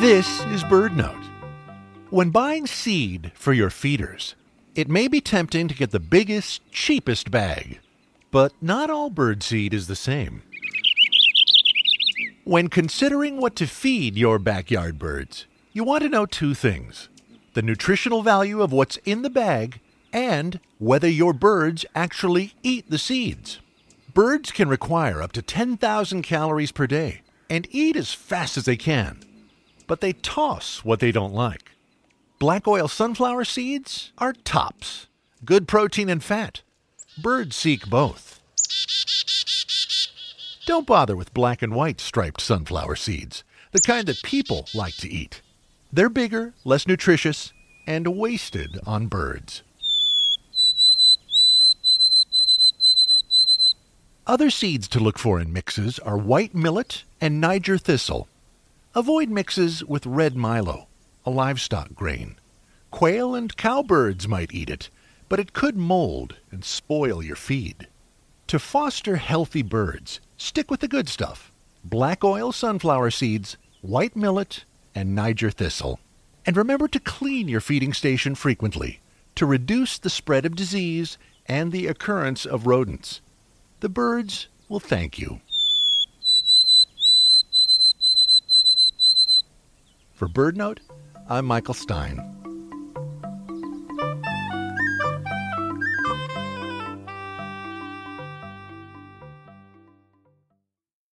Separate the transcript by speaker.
Speaker 1: This is BirdNote. When buying seed for your feeders, it may be tempting to get the biggest, cheapest bag. But not all bird seed is the same. When considering what to feed your backyard birds, you want to know two things the nutritional value of what's in the bag and whether your birds actually eat the seeds. Birds can require up to 10,000 calories per day and eat as fast as they can, but they toss what they don't like. Black oil sunflower seeds are tops, good protein and fat. Birds seek both. Don't bother with black and white striped sunflower seeds, the kind that people like to eat. They're bigger, less nutritious, and wasted on birds. Other seeds to look for in mixes are white millet and Niger thistle. Avoid mixes with red milo, a livestock grain. Quail and cowbirds might eat it, but it could mold and spoil your feed. To foster healthy birds, stick with the good stuff black oil sunflower seeds, white millet, and Niger thistle. And remember to clean your feeding station frequently to reduce the spread of disease and the occurrence of rodents. The birds will thank you. For BirdNote, I'm Michael Stein.